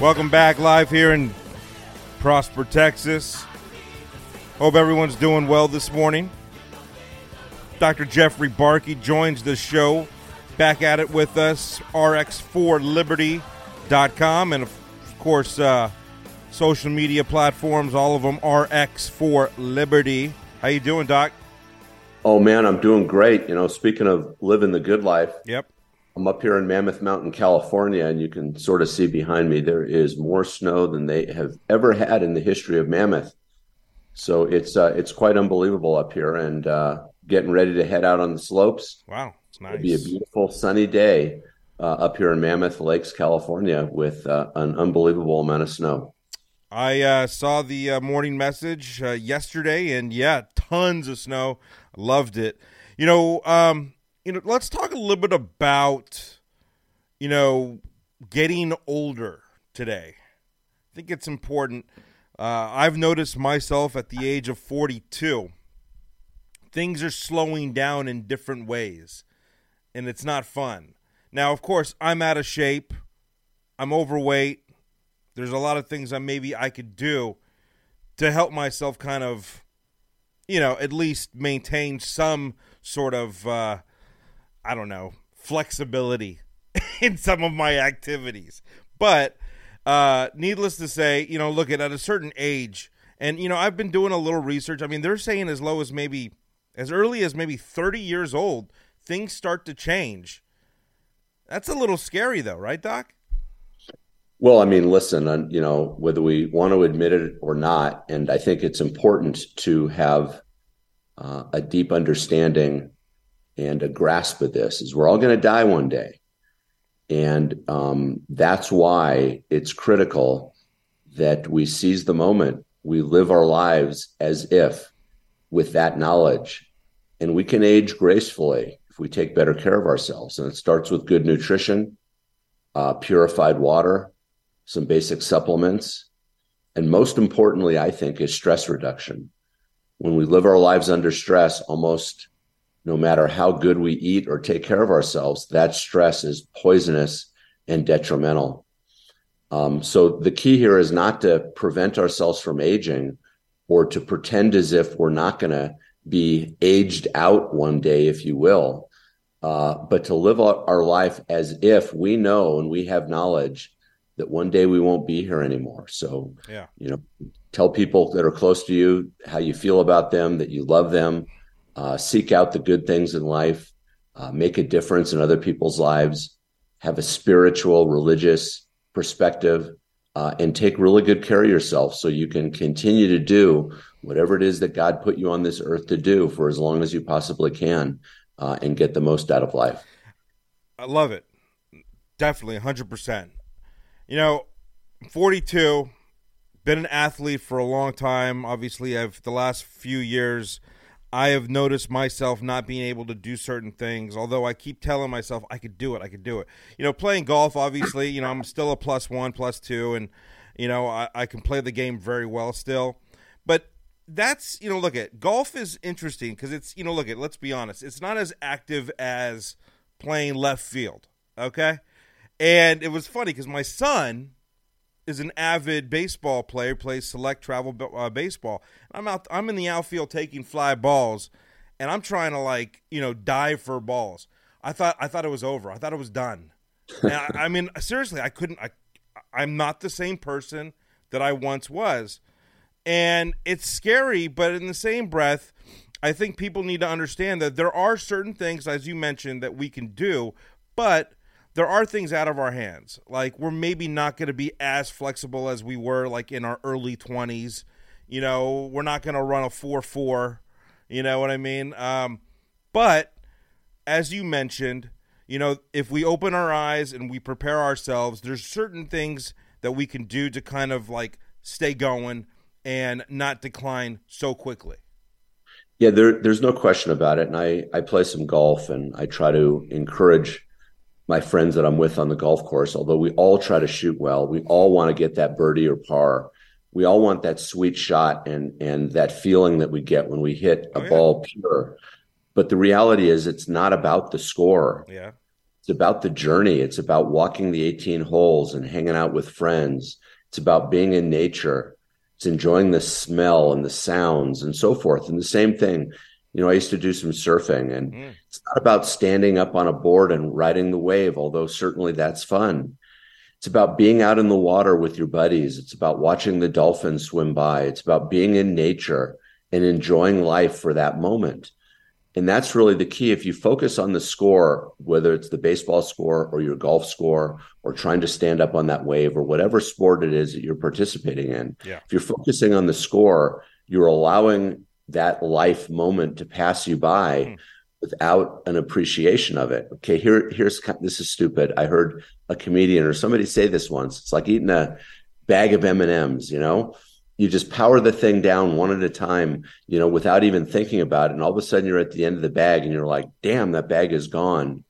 Welcome back live here in Prosper, Texas. Hope everyone's doing well this morning. Dr. Jeffrey Barke joins the show. Back at it with us, rx4liberty.com, and of course, uh, social media platforms, all of them, RX4 Liberty. How you doing, Doc? Oh man, I'm doing great. You know, speaking of living the good life. Yep. I'm up here in Mammoth Mountain, California, and you can sort of see behind me there is more snow than they have ever had in the history of Mammoth. So it's uh, it's quite unbelievable up here, and uh, getting ready to head out on the slopes. Wow, it's nice. It'll be a beautiful sunny day uh, up here in Mammoth Lakes, California, with uh, an unbelievable amount of snow. I uh, saw the uh, morning message yesterday, and yeah, tons of snow. Loved it. You know, um, you know, let's talk a little bit about, you know, getting older today. I think it's important. Uh, I've noticed myself at the age of 42, things are slowing down in different ways, and it's not fun. Now, of course, I'm out of shape. I'm overweight. There's a lot of things that maybe I could do to help myself kind of, you know, at least maintain some sort of uh, I don't know, flexibility in some of my activities. But uh, needless to say, you know, look at at a certain age, and you know, I've been doing a little research. I mean, they're saying as low as maybe as early as maybe 30 years old, things start to change. That's a little scary, though, right, Doc? Well, I mean, listen, you know, whether we want to admit it or not, and I think it's important to have uh, a deep understanding and a grasp of this is we're all going to die one day. And um, that's why it's critical that we seize the moment. We live our lives as if with that knowledge. And we can age gracefully if we take better care of ourselves. And it starts with good nutrition, uh, purified water, some basic supplements. And most importantly, I think, is stress reduction. When we live our lives under stress, almost no matter how good we eat or take care of ourselves, that stress is poisonous and detrimental. Um, so the key here is not to prevent ourselves from aging or to pretend as if we're not going to be aged out one day, if you will, uh, but to live our life as if we know and we have knowledge that one day we won't be here anymore. So, yeah. you know, tell people that are close to you how you feel about them, that you love them, uh, seek out the good things in life, uh, make a difference in other people's lives, have a spiritual, religious perspective, uh, and take really good care of yourself so you can continue to do whatever it is that God put you on this earth to do for as long as you possibly can uh, and get the most out of life. I love it. Definitely, 100%. You know, 42, been an athlete for a long time. Obviously, I've the last few years I have noticed myself not being able to do certain things, although I keep telling myself I could do it, I could do it. You know, playing golf, obviously, you know, I'm still a plus one, plus two, and, you know, I, I can play the game very well still. But that's, you know, look at golf is interesting because it's, you know, look at, let's be honest, it's not as active as playing left field, okay? And it was funny because my son, is an avid baseball player, plays select travel uh, baseball. I'm out. I'm in the outfield taking fly balls, and I'm trying to like you know dive for balls. I thought I thought it was over. I thought it was done. I, I mean, seriously, I couldn't. I I'm not the same person that I once was, and it's scary. But in the same breath, I think people need to understand that there are certain things, as you mentioned, that we can do, but there are things out of our hands. Like we're maybe not going to be as flexible as we were like in our early 20s. You know, we're not going to run a 4-4, you know what I mean? Um, but as you mentioned, you know, if we open our eyes and we prepare ourselves, there's certain things that we can do to kind of like stay going and not decline so quickly. Yeah, there, there's no question about it. And I, I play some golf and I try to encourage my friends that I'm with on the golf course, although we all try to shoot well, we all want to get that birdie or par. We all want that sweet shot and and that feeling that we get when we hit a oh, yeah. ball pure. But the reality is it's not about the score. Yeah. It's about the journey. It's about walking the 18 holes and hanging out with friends. It's about being in nature. It's enjoying the smell and the sounds and so forth. And the same thing, you know, I used to do some surfing and mm. it's not about standing up on a board and riding the wave, although certainly that's fun. It's about being out in the water with your buddies. It's about watching the dolphins swim by. It's about being in nature and enjoying life for that moment. And that's really the key. If you focus on the score, whether it's the baseball score or your golf score or trying to stand up on that wave or whatever sport it is that you're participating in, yeah. if you're focusing on the score, you're allowing that life moment to pass you by mm without an appreciation of it. Okay, here here's this is stupid. I heard a comedian or somebody say this once. It's like eating a bag of M&Ms, you know? You just power the thing down one at a time, you know, without even thinking about it and all of a sudden you're at the end of the bag and you're like, "Damn, that bag is gone."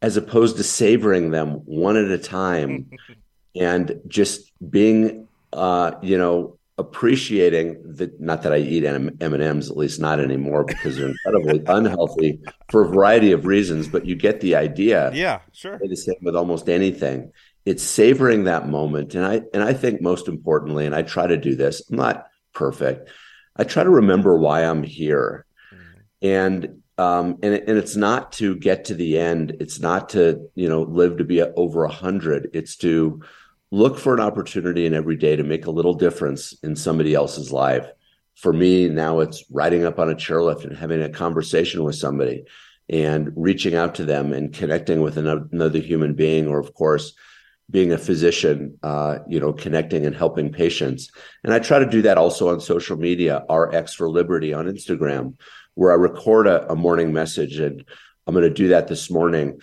As opposed to savoring them one at a time and just being uh, you know, appreciating that not that I eat M and M's at least not anymore because they're incredibly unhealthy for a variety of reasons. But you get the idea. Yeah, sure. The same with almost anything. It's savoring that moment, and I and I think most importantly, and I try to do this. I'm not perfect. I try to remember why I'm here, mm-hmm. and um, and and it's not to get to the end. It's not to you know live to be over a hundred. It's to look for an opportunity in every day to make a little difference in somebody else's life. For me, now it's riding up on a chairlift and having a conversation with somebody and reaching out to them and connecting with another human being, or of course, being a physician, uh, you know, connecting and helping patients. And I try to do that also on social media, RX for Liberty on Instagram, where I record a, a morning message. And I'm going to do that this morning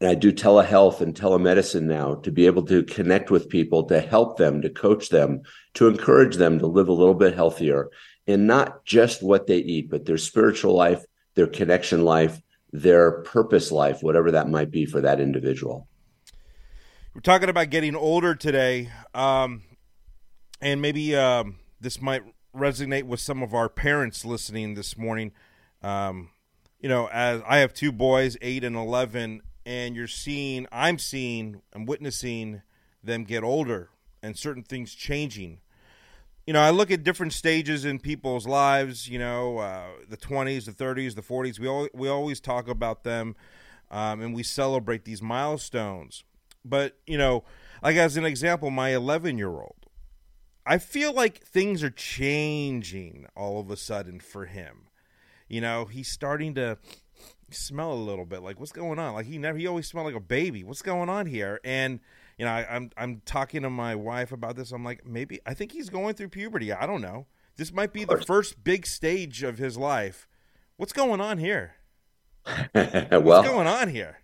I do telehealth and telemedicine now to be able to connect with people, to help them, to coach them, to encourage them to live a little bit healthier and not just what they eat, but their spiritual life, their connection life, their purpose life, whatever that might be for that individual. We're talking about getting older today, um, and maybe um, this might resonate with some of our parents listening this morning. Um, you know, as I have two boys, eight and eleven, and you're seeing, I'm seeing, I'm witnessing them get older and certain things changing. You know, I look at different stages in people's lives. You know, uh, the 20s, the 30s, the 40s. We all, we always talk about them, um, and we celebrate these milestones. But you know, like as an example, my 11 year old, I feel like things are changing all of a sudden for him. You know, he's starting to smell a little bit like what's going on? Like he never he always smelled like a baby. What's going on here? And you know I, I'm I'm talking to my wife about this. I'm like maybe I think he's going through puberty. I don't know. This might be the first big stage of his life. What's going on here? Well what's going on here?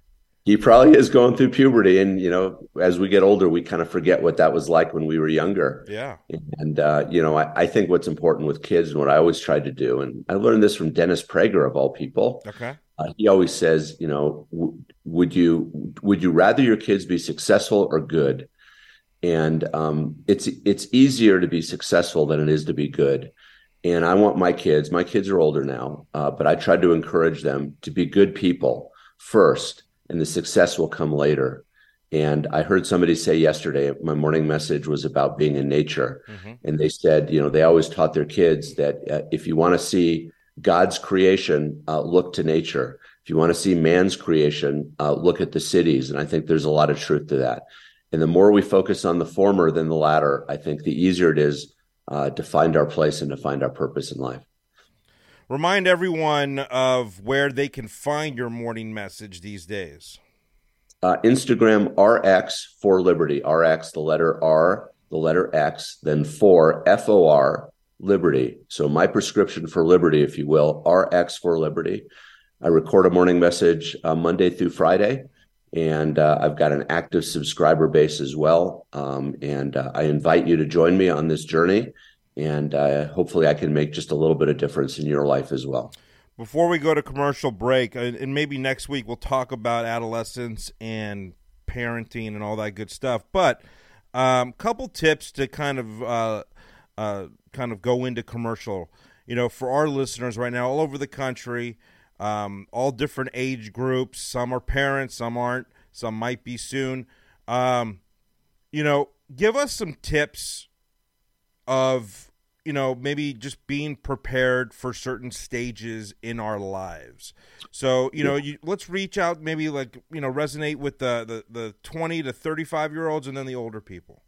he probably is going through puberty. And you know as we get older we kind of forget what that was like when we were younger. Yeah. And uh, you know I, I, think what's important with kids and what i always tried to do and i learned this from dennis prager of all people. Okay uh, he always says, you know, w- would you would you rather your kids be successful or good? And um, it's it's easier to be successful than it is to be good. And I want my kids. My kids are older now, uh, but I tried to encourage them to be good people first, and the success will come later. And I heard somebody say yesterday, my morning message was about being in nature. Mm-hmm. And they said, you know, they always taught their kids that uh, if you want to see God's creation, uh, look to nature. If you want to see man's creation, uh, look at the cities. And I think there's a lot of truth to that. And the more we focus on the former than the latter, I think the easier it is uh, to find our place and to find our purpose in life. Remind everyone of where they can find your morning message these days. Uh, Instagram RX for Liberty. RX, the letter R, the letter X, then for F O R liberty. So my prescription for liberty, if you will, RX for liberty. I record a morning message uh, Monday through Friday, and uh, I've got an active subscriber base as well. Um, and uh, I invite you to join me on this journey, and uh, hopefully I can make just a little bit of difference in your life as well. Before we go to commercial break, and maybe next week we'll talk about adolescence and parenting and all that good stuff. But a um, couple tips to kind of uh, kind of go into commercial. You know, for our listeners right now, all over the country, um, all different age groups. Some are parents, some aren't, some might be soon. Um, you know, give us some tips of you know maybe just being prepared for certain stages in our lives so you know you, let's reach out maybe like you know resonate with the, the the 20 to 35 year olds and then the older people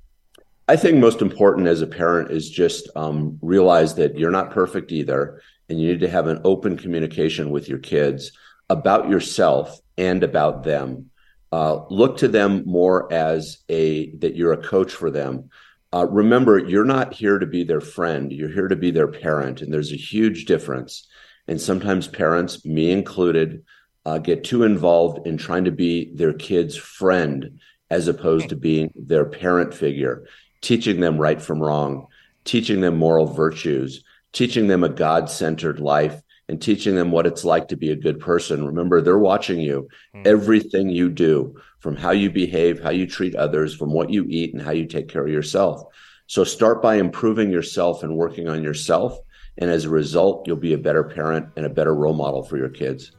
i think most important as a parent is just um, realize that you're not perfect either and you need to have an open communication with your kids about yourself and about them uh, look to them more as a that you're a coach for them uh, remember, you're not here to be their friend. You're here to be their parent. And there's a huge difference. And sometimes parents, me included, uh, get too involved in trying to be their kid's friend as opposed to being their parent figure, teaching them right from wrong, teaching them moral virtues, teaching them a God centered life, and teaching them what it's like to be a good person. Remember, they're watching you. Mm. Everything you do, from how you behave, how you treat others, from what you eat, and how you take care of yourself. So start by improving yourself and working on yourself. And as a result, you'll be a better parent and a better role model for your kids.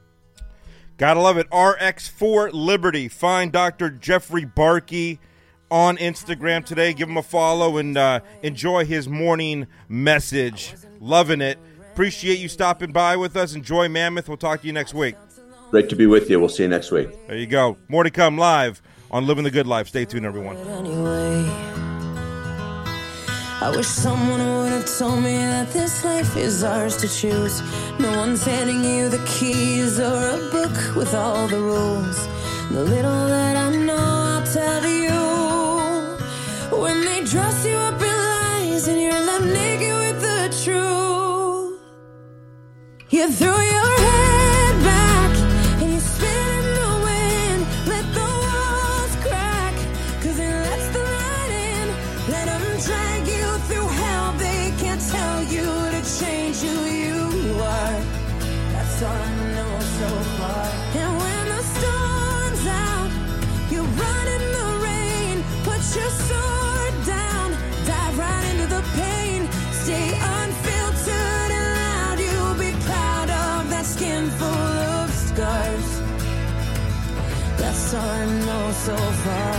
Gotta love it. RX4 Liberty. Find Dr. Jeffrey Barke on Instagram today. Give him a follow and uh, enjoy his morning message. Loving it. Appreciate you stopping by with us. Enjoy Mammoth. We'll talk to you next week. Great to be with you. We'll see you next week. There you go. More to come live on Living the Good Life. Stay tuned, everyone. I wish someone would have told me that this life is ours to choose. No one's handing you the keys or a book with all the rules. The little that I know, dress you up in lies and you're left naked with the truth. You threw your head back and you spin in the wind. Let the walls crack, cause it lets the light in. Let them drag you through hell. They can't tell you to change who you are. That's all I know so far. And when the storm's out, you run in the rain. Put your I know so far.